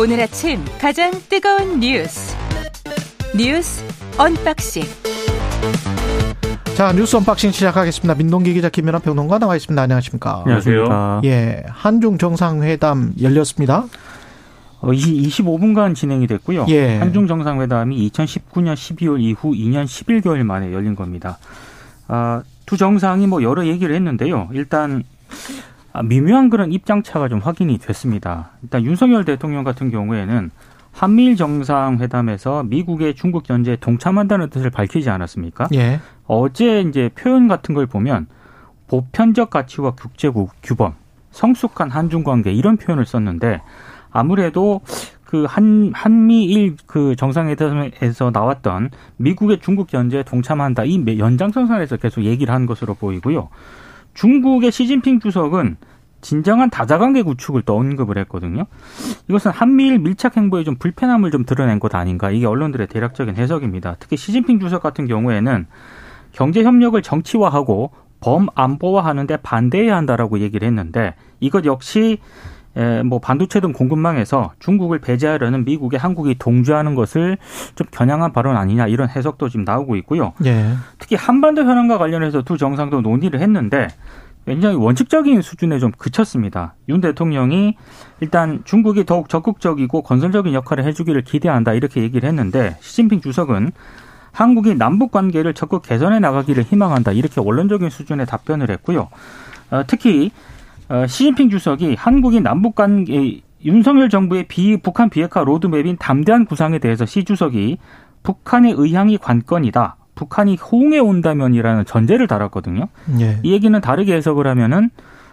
오늘 아침 가장 뜨거운 뉴스 뉴스 unboxing 자 뉴스 unboxing 시작하겠습니다. 민동기 기자 김민아 평론가 나와 있습니다. 안녕하십니까? 안녕하세요. 예, 한중 정상회담 열렸습니다. 어, 25분간 진행이 됐고요. 예. 한중 정상회담이 2019년 12월 이후 2년 11개월 만에 열린 겁니다. 아, 두 정상이 뭐 여러 얘기를 했는데요. 일단 아, 미묘한 그런 입장 차가 좀 확인이 됐습니다. 일단 윤석열 대통령 같은 경우에는 한미일 정상회담에서 미국의 중국 견제에 동참한다는 뜻을 밝히지 않았습니까? 예. 어제 이제 표현 같은 걸 보면 보편적 가치와 국제국 규범, 성숙한 한중 관계 이런 표현을 썼는데 아무래도 그 한 한미일 그 정상회담에서 나왔던 미국의 중국 견제에 동참한다 이 연장선상에서 계속 얘기를 한 것으로 보이고요. 중국의 시진핑 주석은 진정한 다자관계 구축을 또 언급을 했거든요. 이것은 한미일 밀착 행보에 좀 불편함을 좀 드러낸 것 아닌가 이게 언론들의 대략적인 해석입니다. 특히 시진핑 주석 같은 경우에는 경제 협력을 정치화하고 범안보화하는데 반대해야 한다라고 얘기를 했는데 이것 역시 에, 뭐 반도체 등 공급망에서 중국을 배제하려는 미국의 한국이 동조하는 것을 좀 겨냥한 발언 아니냐 이런 해석도 지금 나오고 있고요. 예. 특히 한반도 현안과 관련해서 두 정상도 논의를 했는데 굉장히 원칙적인 수준에 좀 그쳤습니다. 윤 대통령이 일단 중국이 더욱 적극적이고 건설적인 역할을 해주기를 기대한다 이렇게 얘기를 했는데 시진핑 주석은 한국이 남북 관계를 적극 개선해 나가기를 희망한다 이렇게 원론적인 수준의 답변을 했고요. 어, 특히 어, 시진핑 주석이 한국이 남북 관계 윤석열 정부의 비 북한 비핵화 로드맵인 담대한 구상에 대해서 시 주석이 북한의 의향이 관건이다. 북한이 호응해 온다면이라는 전제를 달았거든요. 예. 이 얘기는 다르게 해석을 하면은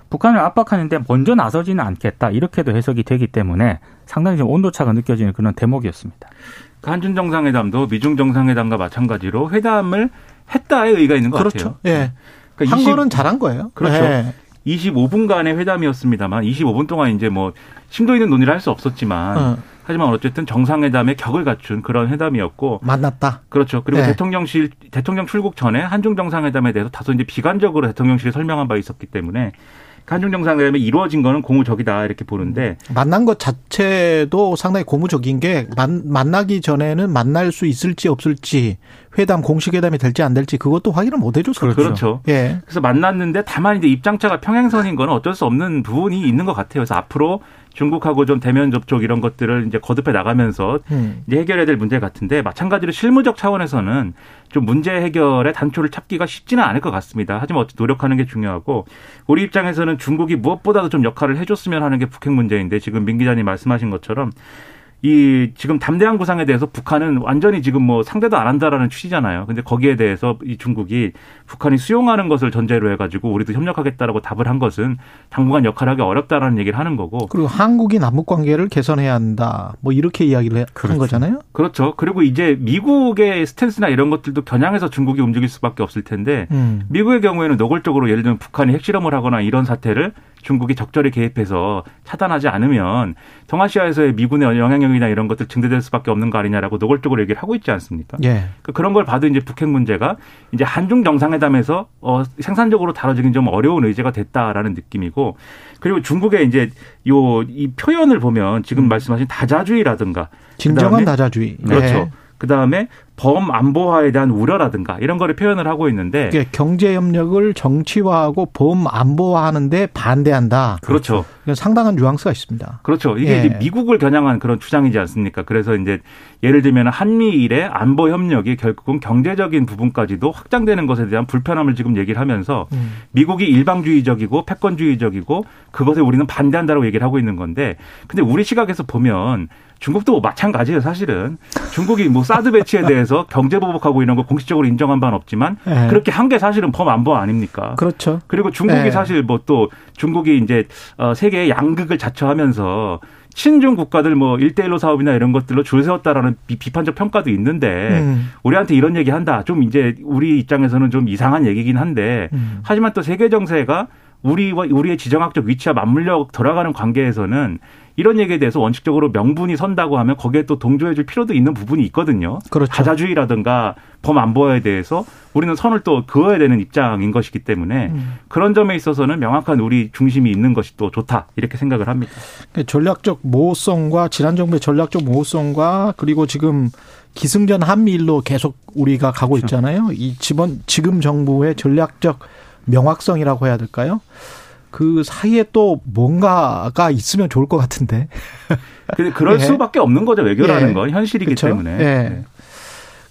북한을 압박하는데 먼저 나서지는 않겠다 이렇게도 해석이 되기 때문에 상당히 좀 온도차가 느껴지는 그런 대목이었습니다. 그 한중 정상회담도 미중 정상회담과 마찬가지로 회담을 했다의 의의가 있는 것 그렇죠. 같아요. 예. 그러니까 한 20 거는 잘한 거예요. 그렇죠. 예. 25분간의 회담이었습니다만 25분 동안 이제 뭐 심도 있는 논의를 할 수 없었지만 어, 하지만 어쨌든 정상회담의 격을 갖춘 그런 회담이었고 만났다. 그렇죠. 그리고 네. 대통령실 대통령 출국 전에 한중 정상회담에 대해서 다소 이제 비관적으로 대통령실이 설명한 바 있었기 때문에 그 한중 정상회담이 이루어진 거는 공무적이다 이렇게 보는데 만난 것 자체도 상당히 고무적인 게 만, 만나기 전에는 만날 수 있을지 없을지 회담 공식 회담이 될지 안 될지 그것도 확인을 못 해줬어요. 그렇죠. 예. 그래서 만났는데 다만 이제 입장차가 평행선인 거는 어쩔 수 없는 부분이 있는 것 같아요. 그래서 앞으로 중국하고 좀 대면 접촉 이런 것들을 이제 거듭해 나가면서 음. 이제 해결해야 될 문제 같은데 마찬가지로 실무적 차원에서는 좀 문제 해결의 단초를 찾기가 쉽지는 않을 것 같습니다. 하지만 어찌 노력하는 게 중요하고 우리 입장에서는 중국이 무엇보다도 좀 역할을 해줬으면 하는 게 북핵 문제인데 지금 민 기자님 말씀하신 것처럼 이 지금 담대한 구상에 대해서 북한은 완전히 지금 뭐 상대도 안 한다라는 취지잖아요. 근데 거기에 대해서 이 중국이 북한이 수용하는 것을 전제로 해가지고 우리도 협력하겠다라고 답을 한 것은 당분간 역할을 하기 어렵다라는 얘기를 하는 거고 그리고 한국이 남북 관계를 개선해야 한다. 뭐 이렇게 이야기를 한 그렇죠. 거잖아요. 그렇죠. 그리고 이제 미국의 스탠스나 이런 것들도 겨냥해서 중국이 움직일 수밖에 없을 텐데 음. 미국의 경우에는 노골적으로 예를 들면 북한이 핵실험을 하거나 이런 사태를 중국이 적절히 개입해서 차단하지 않으면 동아시아에서의 미군의 영향력이나 이런 것들 증대될 수밖에 없는 거 아니냐라고 노골적으로 얘기를 하고 있지 않습니까? 예. 그 그런 걸 봐도 이제 북핵 문제가 이제 한중 정상회담에서 어 생산적으로 다뤄지긴 좀 어려운 의제가 됐다라는 느낌이고 그리고 중국의 이제 요 이 표현을 보면 지금 말씀하신 다자주의라든가 진정한 다자주의. 그렇죠. 예. 그 다음에 범안보화에 대한 우려라든가 이런 거를 표현을 하고 있는데 그러니까 경제 협력을 정치화하고 범 안보화하는데 반대한다. 그렇죠. 이건 상당한 뉘앙스가 있습니다. 그렇죠. 이게 예. 이제 미국을 겨냥한 그런 주장이지 않습니까? 그래서 이제 예를 들면 한미일의 안보 협력이 결국은 경제적인 부분까지도 확장되는 것에 대한 불편함을 지금 얘기를 하면서 음. 미국이 일방주의적이고 패권주의적이고 그것에 우리는 반대한다고 얘기를 하고 있는 건데 근데 우리 시각에서 보면 중국도 뭐 마찬가지예요, 사실은. 중국이 뭐 사드 배치에 대해서 경제 보복하고 이런 거 공식적으로 인정한 바는 없지만 예. 그렇게 한 게 사실은 범안보 아닙니까? 그렇죠. 그리고 중국이 네. 사실 뭐 또 중국이 이제 어 세계의 양극을 자처하면서 친중 국가들 뭐 일대일로 사업이나 이런 것들로 줄 세웠다라는 비, 비판적 평가도 있는데 음. 우리한테 이런 얘기 한다. 좀 이제 우리 입장에서는 좀 이상한 얘기긴 한데 음. 하지만 또 세계 정세가 우리와 우리의 지정학적 위치와 맞물려 돌아가는 관계에서는 이런 얘기에 대해서 원칙적으로 명분이 선다고 하면 거기에 또 동조해 줄 필요도 있는 부분이 있거든요. 그렇죠. 다자주의라든가 범안보에 대해서 우리는 선을 또 그어야 되는 입장인 것이기 때문에 음. 그런 점에 있어서는 명확한 우리 중심이 있는 것이 또 좋다 이렇게 생각을 합니다. 그러니까 전략적 모호성과 지난 정부의 전략적 모호성과 그리고 지금 기승전 한미일로 계속 우리가 가고 그렇죠. 있잖아요. 이 지번 지금 정부의 전략적 명확성이라고 해야 될까요? 그 사이에 또 뭔가가 있으면 좋을 것 같은데. 그럴 예. 수밖에 없는 거죠. 외교라는 예. 건 현실이기 그렇죠? 때문에. 예. 네.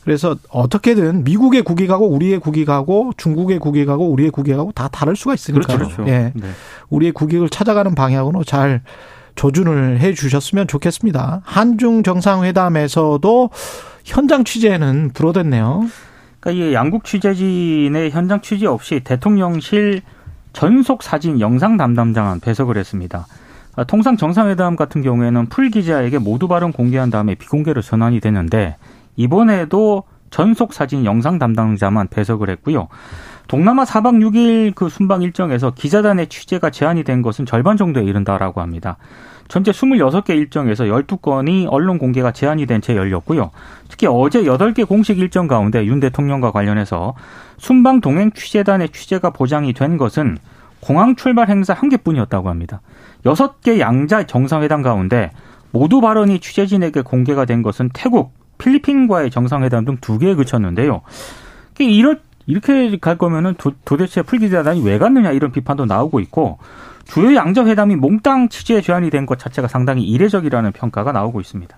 그래서 어떻게든 미국의 국익하고 우리의 국익하고 중국의 국익하고 우리의 국익하고 다 다를 수가 있으니까. 그렇죠. 예. 네. 우리의 국익을 찾아가는 방향으로 잘 조준을 해 주셨으면 좋겠습니다. 한중 정상회담에서도 현장 취재는 불어댔네요. 그러니까 이 양국 취재진의 현장 취재 없이 대통령실 전속 사진 영상 담당자만 배석을 했습니다. 아, 통상 정상회담 같은 경우에는 풀 기자에게 모두 발언 공개한 다음에 비공개로 전환이 되는데 이번에도 전속 사진 영상 담당자만 배석을 했고요. 동남아 4박 6일 그 순방 일정에서 기자단의 취재가 제한이 된 것은 절반 정도에 이른다라고 합니다. 전체 26개 일정에서 12건이 언론 공개가 제한이 된 채 열렸고요. 특히 어제 8개 공식 일정 가운데 윤 대통령과 관련해서 순방 동행 취재단의 취재가 보장이 된 것은 공항 출발 행사 한 개뿐이었다고 합니다. 여섯 개 양자 정상회담 가운데 모두 발언이 취재진에게 공개가 된 것은 태국, 필리핀과의 정상회담 등 두 개에 그쳤는데요. 이렇 이렇게 갈 거면은 도, 대체 풀기자단이 왜 갔느냐 이런 비판도 나오고 있고 주요 양자 회담이 몽땅 취재 제한이 된 것 자체가 상당히 이례적이라는 평가가 나오고 있습니다.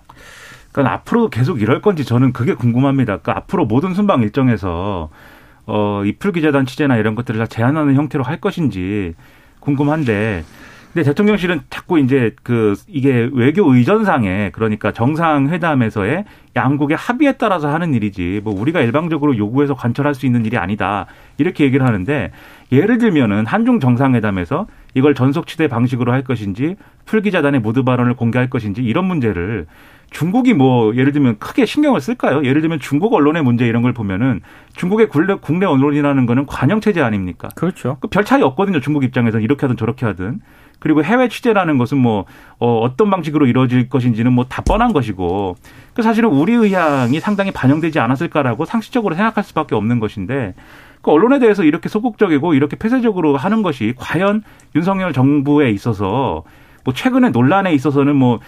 그러니까 앞으로 계속 이럴 건지 저는 그게 궁금합니다. 그러니까 앞으로 모든 순방 일정에서 어, 이 풀기재단 취재나 이런 것들을 다 제한하는 형태로 할 것인지 궁금한데 근데 대통령실은 자꾸 이제 그 이게 외교 의전상에 그러니까 정상회담에서의 양국의 합의에 따라서 하는 일이지 뭐 우리가 일방적으로 요구해서 관철할 수 있는 일이 아니다 이렇게 얘기를 하는데 예를 들면은 한중 정상회담에서 이걸 전속 취대 방식으로 할 것인지 풀기자단의 모두 발언을 공개할 것인지 이런 문제를 중국이 뭐 예를 들면 크게 신경을 쓸까요? 예를 들면 중국 언론의 문제 이런 걸 보면은 중국의 국내, 국내 언론이라는 거는 관영 체제 아닙니까? 그렇죠. 그별 차이 없거든요. 중국 입장에서는 이렇게 하든 저렇게 하든. 그리고 해외 취재라는 것은 뭐 어, 어떤 방식으로 이루어질 것인지는 뭐 다 뻔한 것이고 그 사실은 우리 의향이 상당히 반영되지 않았을까라고 상식적으로 생각할 수밖에 없는 것인데 그 언론에 대해서 이렇게 소극적이고 이렇게 폐쇄적으로 하는 것이 과연 윤석열 정부에 있어서 뭐 최근에 논란에 있어서는 뭐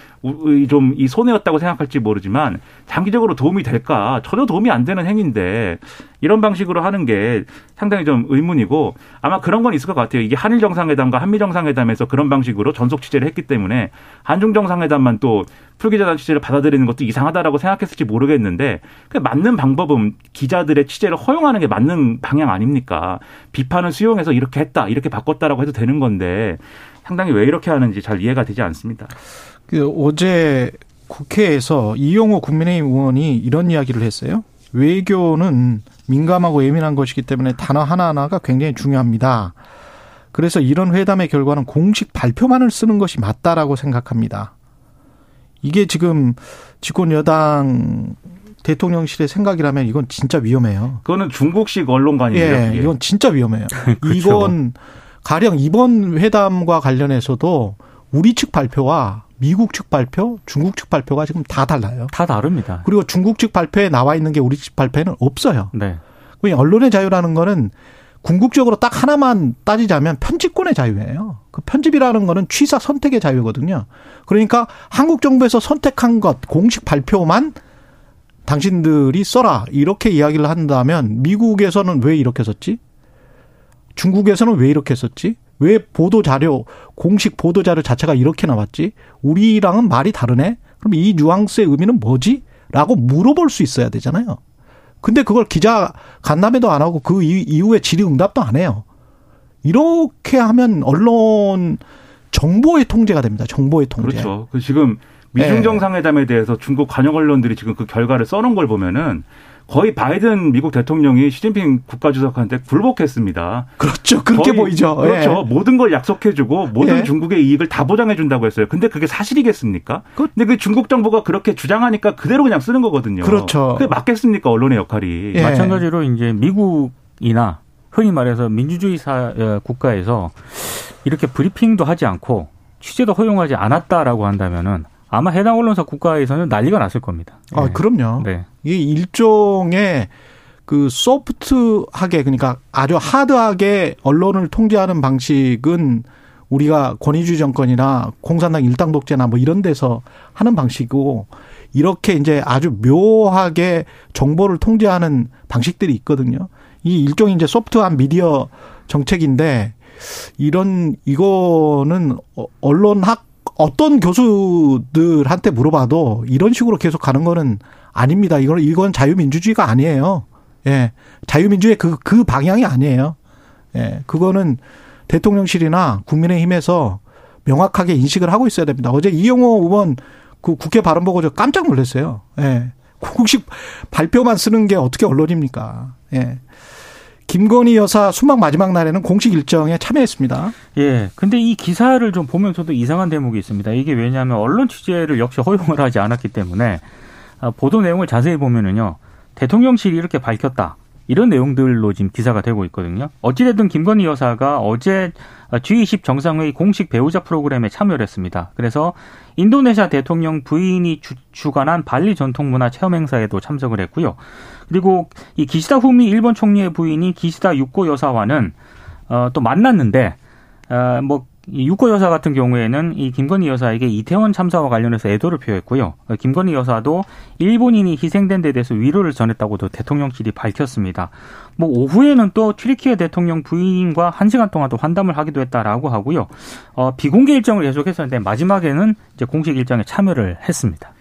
좀 이 손해였다고 생각할지 모르지만 장기적으로 도움이 될까? 전혀 도움이 안 되는 행위인데 이런 방식으로 하는 게 상당히 좀 의문이고 아마 그런 건 있을 것 같아요. 이게 한일 정상회담과 한미 정상회담에서 그런 방식으로 전속 취재를 했기 때문에 한중 정상회담만 또 풀기자단 취재를 받아들이는 것도 이상하다라고 생각했을지 모르겠는데 그 맞는 방법은 기자들의 취재를 허용하는 게 맞는 방향 아닙니까? 비판을 수용해서 이렇게 했다, 이렇게 바꿨다라고 해도 되는 건데 상당히 왜 이렇게 하는지 잘 이해가 되지 않습니다. 그 어제 국회에서 이용호 국민의힘 의원이 이런 이야기를 했어요. 외교는 민감하고 예민한 것이기 때문에 단어 하나하나가 굉장히 중요합니다. 그래서 이런 회담의 결과는 공식 발표만을 쓰는 것이 맞다라고 생각합니다. 이게 지금 집권 여당 대통령실의 생각이라면 이건 진짜 위험해요. 그거는 중국식 언론관이에요. 예, 이건 진짜 위험해요. 그렇죠. 이건 가령 이번 회담과 관련해서도 우리 측 발표와 미국 측 발표, 중국 측 발표가 지금 다 달라요. 다 다릅니다. 그리고 중국 측 발표에 나와 있는 게 우리 측 발표에는 없어요. 네. 언론의 자유라는 거는 궁극적으로 딱 하나만 따지자면 편집권의 자유예요. 그 편집이라는 거는 취사 선택의 자유거든요. 그러니까 한국 정부에서 선택한 것 공식 발표만 당신들이 써라 이렇게 이야기를 한다면 미국에서는 왜 이렇게 썼지? 중국에서는 왜 이렇게 썼지? 왜 보도 자료 공식 보도 자료 자체가 이렇게 나왔지? 우리랑은 말이 다르네. 그럼 이 뉘앙스의 의미는 뭐지? 라고 물어볼 수 있어야 되잖아요. 근데 그걸 기자 간담회도 안 하고 그 이후에 질의응답도 안 해요. 이렇게 하면 언론 정보의 통제가 됩니다. 정보의 통제. 그렇죠. 그 지금 미중 네. 정상회담에 대해서 중국 관영 언론들이 지금 그 결과를 써놓은 걸 보면은 거의 바이든 미국 대통령이 시진핑 국가주석한테 굴복했습니다. 그렇죠. 그렇게 보이죠. 그렇죠. 예. 모든 걸 약속해주고 모든 예. 중국의 이익을 다 보장해준다고 했어요. 근데 그게 사실이겠습니까? 그, 근데 그 중국 정부가 그렇게 주장하니까 그대로 그냥 쓰는 거거든요. 그렇죠. 그게 맞겠습니까? 언론의 역할이. 예. 마찬가지로 이제 미국이나 흔히 말해서 민주주의 사 어, 국가에서 이렇게 브리핑도 하지 않고 취재도 허용하지 않았다라고 한다면은 아마 해당 언론사 국가에서는 난리가 났을 겁니다. 아, 네. 그럼요. 네. 이게 일종의 그 소프트하게 그러니까 아주 하드하게 언론을 통제하는 방식은 우리가 권위주의 정권이나 공산당 일당 독재나 뭐 이런 데서 하는 방식이고 이렇게 이제 아주 묘하게 정보를 통제하는 방식들이 있거든요. 이 일종의 이제 소프트한 미디어 정책인데 이런 이거는 어, 언론학 어떤 교수들한테 물어봐도 이런 식으로 계속 가는 거는 아닙니다. 이건 이건 자유민주주의가 아니에요. 예. 자유민주의 그, 그 방향이 아니에요. 예. 그거는 대통령실이나 국민의힘에서 명확하게 인식을 하고 있어야 됩니다. 어제 이영호 의원 그 국회 발언 보고 저 깜짝 놀랐어요. 예. 공식 발표만 쓰는 게 어떻게 언론입니까? 예. 김건희 여사 순방 마지막 날에는 공식 일정에 참여했습니다. 예. 근데 이 기사를 좀 보면서도 이상한 대목이 있습니다. 이게 왜냐하면 언론 취재를 역시 허용을 하지 않았기 때문에 아, 보도 내용을 자세히 보면은요. 대통령실이 이렇게 밝혔다. 이런 내용들로 지금 기사가 되고 있거든요. 어찌됐든 김건희 여사가 어제 G20 정상회의 공식 배우자 프로그램에 참여를 했습니다. 그래서 인도네시아 대통령 부인이 주, 주관한 발리 전통문화 체험 행사에도 참석을 했고요. 그리고 이 기시다 후미 일본 총리의 부인인 기시다 육고 여사와는 어, 또 만났는데 어, 뭐이 유코 여사 같은 경우에는 이 김건희 여사에게 이태원 참사와 관련해서 애도를 표했고요. 김건희 여사도 일본인이 희생된 데 대해서 위로를 전했다고도 대통령실이 밝혔습니다. 뭐 오후에는 또 트리키에 대통령 부인과 한 시간 동안 또 환담을 하기도 했다라고 하고요. 어, 비공개 일정을 계속했었는데 마지막에는 이제 공식 일정에 참여를 했습니다.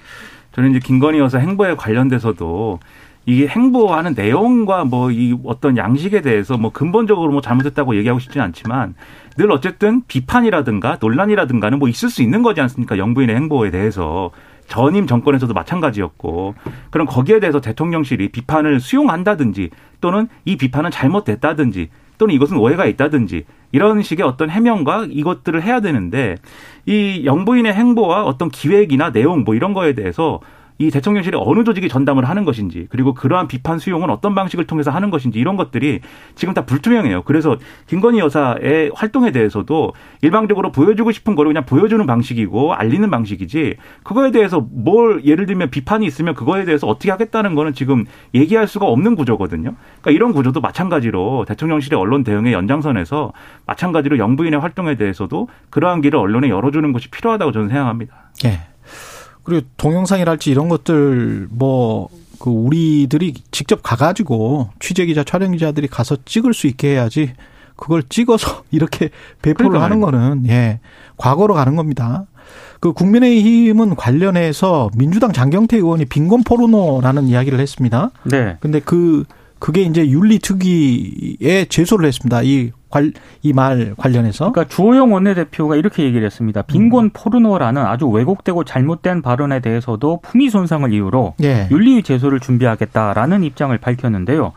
저는 이제 김건희 여사 행보에 관련돼서도 이게 행보하는 내용과 뭐 이 어떤 양식에 대해서 뭐 근본적으로 뭐 잘못했다고 얘기하고 싶지는 않지만 늘 어쨌든 비판이라든가 논란이라든가는 뭐 있을 수 있는 거지 않습니까? 영부인의 행보에 대해서. 전임 정권에서도 마찬가지였고 그럼 거기에 대해서 대통령실이 비판을 수용한다든지 또는 이 비판은 잘못됐다든지 또는 이것은 오해가 있다든지 이런 식의 어떤 해명과 이것들을 해야 되는데 이 영부인의 행보와 어떤 기획이나 내용 뭐 이런 거에 대해서 이 대통령실이 어느 조직이 전담을 하는 것인지 그리고 그러한 비판 수용은 어떤 방식을 통해서 하는 것인지 이런 것들이 지금 다 불투명해요. 그래서 김건희 여사의 활동에 대해서도 일방적으로 보여주고 싶은 거를 그냥 보여주는 방식이고 알리는 방식이지 그거에 대해서 뭘 예를 들면 비판이 있으면 그거에 대해서 어떻게 하겠다는 거는 지금 얘기할 수가 없는 구조거든요. 그러니까 이런 구조도 마찬가지로 대통령실의 언론 대응의 연장선에서 마찬가지로 영부인의 활동에 대해서도 그러한 길을 언론에 열어주는 것이 필요하다고 저는 생각합니다. 예. 그리고 동영상이랄지 이런 것들 뭐 그 우리들이 직접 가가지고 취재 기자, 촬영 기자들이 가서 찍을 수 있게 해야지 그걸 찍어서 이렇게 배포를 하는 거는 예 과거로 가는 겁니다. 그 국민의힘은 관련해서 민주당 장경태 의원이 빈곤 포르노라는 이야기를 했습니다. 네. 근데 그 그게 이제 윤리특위에 제소를 했습니다. 이이말 관련해서. 그러니까 주호영 원내대표가 이렇게 얘기를 했습니다. 빈곤 음. 포르노라는 아주 왜곡되고 잘못된 발언에 대해서도 품위 손상을 이유로 예. 윤리위 제소를 준비하겠다라는 입장을 밝혔는데요.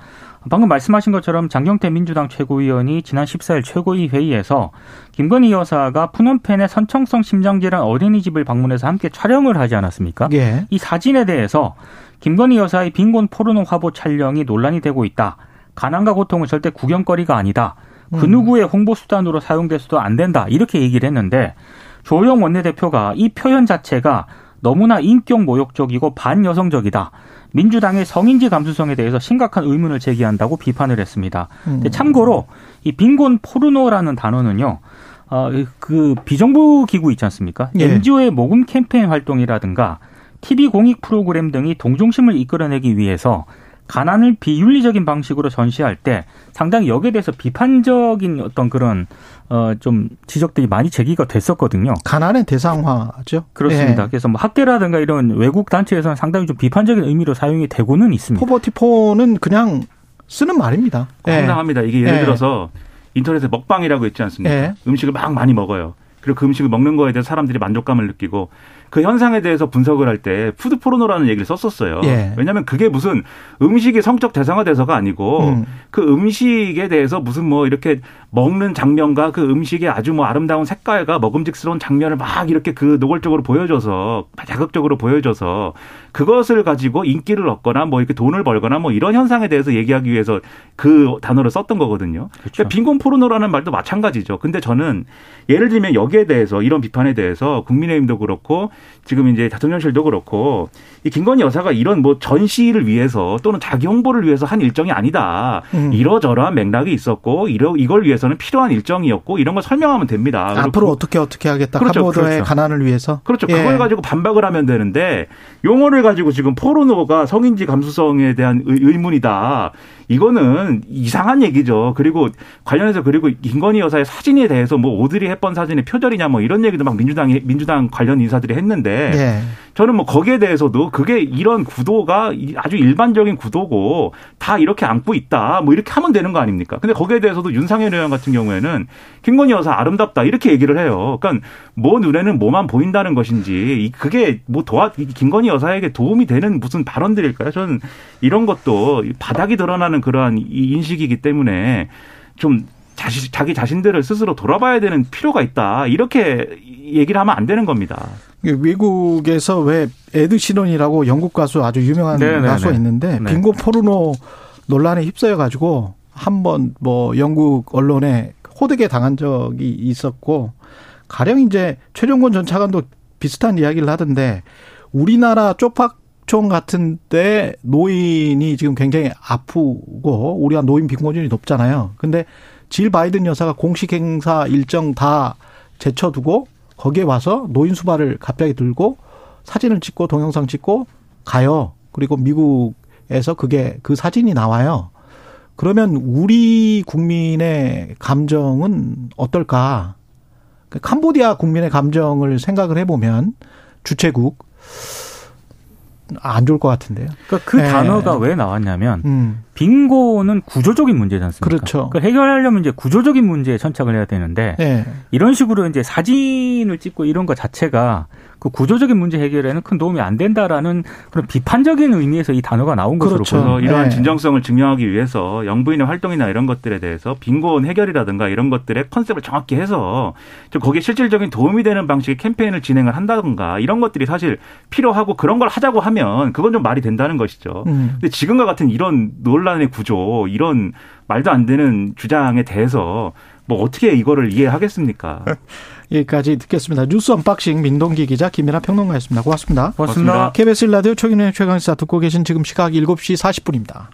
방금 말씀하신 것처럼 장경태 민주당 최고위원이 지난 14일 최고위 회의에서 김건희 여사가 푸놈펜의 선청성 심장질환 어린이집을 방문해서 함께 촬영을 하지 않았습니까? 예. 이 사진에 대해서 김건희 여사의 빈곤 포르노 화보 촬영이 논란이 되고 있다. 가난과 고통은 절대 구경거리가 아니다. 그 음. 누구의 홍보 수단으로 사용돼서도 안 된다. 이렇게 얘기를 했는데 조영 원내대표가 이 표현 자체가 너무나 인격 모욕적이고 반여성적이다. 민주당의 성인지 감수성에 대해서 심각한 의문을 제기한다고 비판을 했습니다. 음. 참고로 이 빈곤 포르노라는 단어는요. 어, 그 비정부 기구 있지 않습니까? 예. NGO의 모금 캠페인 활동이라든가 TV 공익 프로그램 등이 동중심을 이끌어내기 위해서 가난을 비윤리적인 방식으로 전시할 때 상당히 여기에 대해서 비판적인 어떤 그런 어좀 지적들이 많이 제기가 됐었거든요. 가난의 대상화죠. 그렇습니다. 네. 그래서 뭐 학계라든가 이런 외국 단체에서는 상당히 좀 비판적인 의미로 사용이 되고는 있습니다. poverty porn은 그냥 쓰는 말입니다. 상당합니다. 네. 이게 예를 네. 들어서 인터넷에 먹방이라고 있지 않습니까? 네. 음식을 막 많이 먹어요. 그리고 그 음식을 먹는 거에 대해서 사람들이 만족감을 느끼고 그 현상에 대해서 분석을 할 때 food 포르노라는 얘기를 썼었어요. 예. 왜냐하면 그게 무슨 음식이 성적 대상화돼서가 아니고 음. 그 음식에 대해서 무슨 뭐 이렇게 먹는 장면과 그 음식의 아주 뭐 아름다운 색깔과 먹음직스러운 장면을 막 이렇게 그 노골적으로 보여줘서 자극적으로 보여줘서 그것을 가지고 인기를 얻거나 뭐 이렇게 돈을 벌거나 뭐 이런 현상에 대해서 얘기하기 위해서 그 단어를 썼던 거거든요. 그렇죠. 그러니까 빈곤 포르노라는 말도 마찬가지죠. 근데 저는 예를 들면 여기에 대해서 이런 비판에 대해서 국민의힘도 그렇고 지금 이제 대통령실도 그렇고 이 김건희 여사가 이런 뭐 전시를 위해서 또는 자기 홍보를 위해서 한 일정이 아니다. 음. 이러저러한 맥락이 있었고 이러 이걸 위해서 는 필요한 일정이었고 이런 걸 설명하면 됩니다. 앞으로 어떻게 어떻게 하겠다. 그렇죠. 카보드의 그렇죠. 가난을 위해서. 그렇죠. 예. 그걸 가지고 반박을 하면 되는데 용어를 가지고 지금 포르노가 성인지 감수성에 대한 의문이다. 이거는 이상한 얘기죠. 그리고 관련해서 그리고 김건희 여사의 사진에 대해서 뭐 오드리 햇번 사진의 표절이냐 뭐 이런 얘기도 막 민주당이 민주당 관련 인사들이 했는데 네. 저는 뭐 거기에 대해서도 그게 이런 구도가 아주 일반적인 구도고 다 이렇게 안고 있다 뭐 이렇게 하면 되는 거 아닙니까? 근데 거기에 대해서도 윤상현 의원 같은 경우에는 김건희 여사 아름답다 이렇게 얘기를 해요. 그러니까 뭐 눈에는 뭐만 보인다는 것인지 그게 뭐 도와 김건희 여사에게 도움이 되는 무슨 발언들일까요? 저는 이런 것도 바닥이 드러나는 그러한 인식이기 때문에 좀 자시, 자기 자신들을 스스로 돌아봐야 되는 필요가 있다. 이렇게 얘기를 하면 안 되는 겁니다. 미국에서 왜 에드 시런이라고 영국 가수 아주 유명한 네네네. 네, 가수가 네. 있는데 네. 빙고 포르노 논란에 휩싸여 가지고 한번 뭐 영국 언론에 호되게 당한 적이 있었고 가령 이제 최종권 전 차관도 비슷한 이야기를 하던데 우리나라 쪽박 촌 같은데 노인이 지금 굉장히 아프고 우리가 노인 빈곤율이 높잖아요. 근데 질 바이든 여사가 공식 행사 일정 다 제쳐두고 거기에 와서 노인 수발을 갑자기 들고 사진을 찍고 동영상 찍고 가요. 그리고 미국에서 그게 그 사진이 나와요. 그러면 우리 국민의 감정은 어떨까? 그 캄보디아 국민의 감정을 생각을 해보면 주최국 안 좋을 것 같은데요. 그러니까 그 네. 단어가 왜 나왔냐면 음. 빈곤은 구조적인 문제지 않습니까? 그렇죠. 그러니까 해결하려면 이제 구조적인 문제에 천착을 해야 되는데 네. 이런 식으로 이제 사진을 찍고 이런 것 자체가 그 구조적인 문제 해결에는 큰 도움이 안 된다라는 그런 비판적인 의미에서 이 단어가 나온 그렇죠. 것으로 보여요. 이러한 네. 진정성을 증명하기 위해서 영부인의 활동이나 이런 것들에 대해서 빈곤 해결이라든가 이런 것들의 컨셉을 정확히 해서 좀 거기에 실질적인 도움이 되는 방식의 캠페인을 진행을 한다든가 이런 것들이 사실 필요하고 그런 걸 하자고 하면 그건 좀 말이 된다는 것이죠. 음. 근데 지금과 같은 이런 논란의 구조, 이런 말도 안 되는 주장에 대해서 뭐 어떻게 이거를 이해하겠습니까? 여기까지 듣겠습니다. 뉴스 unboxing 민동기 기자 김민아 평론가였습니다. 고맙습니다. 고맙습니다. KBS 라디오 최경영의 최강시사 듣고 계신 지금 시각 7시 40분입니다.